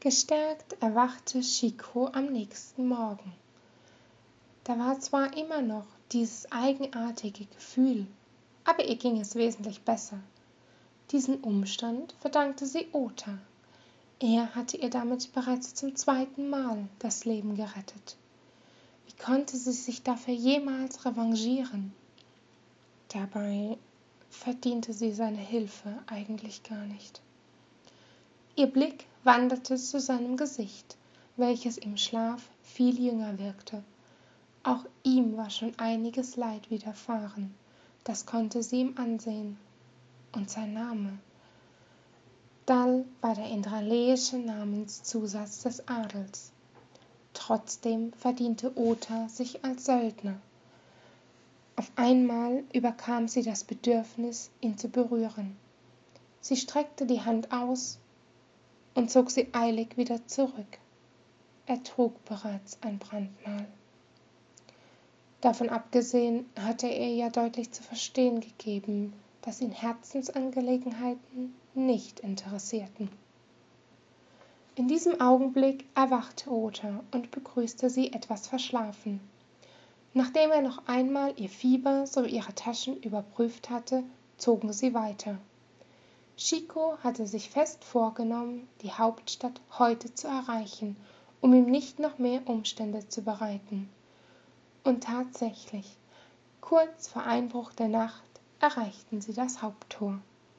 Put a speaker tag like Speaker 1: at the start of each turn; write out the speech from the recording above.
Speaker 1: Gestärkt erwachte Chico am nächsten Morgen. Da war zwar immer noch dieses eigenartige Gefühl, aber ihr ging es wesentlich besser. Diesen Umstand verdankte sie Ota. Er hatte ihr damit bereits zum zweiten Mal das Leben gerettet. Wie konnte sie sich dafür jemals revanchieren? Dabei verdiente sie seine Hilfe eigentlich gar nicht. Ihr Blick wanderte zu seinem Gesicht, welches im Schlaf viel jünger wirkte. Auch ihm war schon einiges Leid widerfahren, das konnte sie ihm ansehen. Und sein Name. Dall war der indraleische Namenszusatz des Adels. Trotzdem verdiente Ota sich als Söldner. Auf einmal überkam sie das Bedürfnis, ihn zu berühren. Sie streckte die Hand aus und zog sie eilig wieder zurück. Er trug bereits ein Brandmal. Davon abgesehen hatte er ja deutlich zu verstehen gegeben, dass ihn Herzensangelegenheiten nicht interessierten. In diesem Augenblick erwachte Ota und begrüßte sie etwas verschlafen. Nachdem er noch einmal ihr Fieber sowie ihre Taschen überprüft hatte, zogen sie weiter. Chico hatte sich fest vorgenommen, die Hauptstadt heute zu erreichen, um ihm nicht noch mehr Umstände zu bereiten. Und tatsächlich, kurz vor Einbruch der Nacht erreichten sie das Haupttor.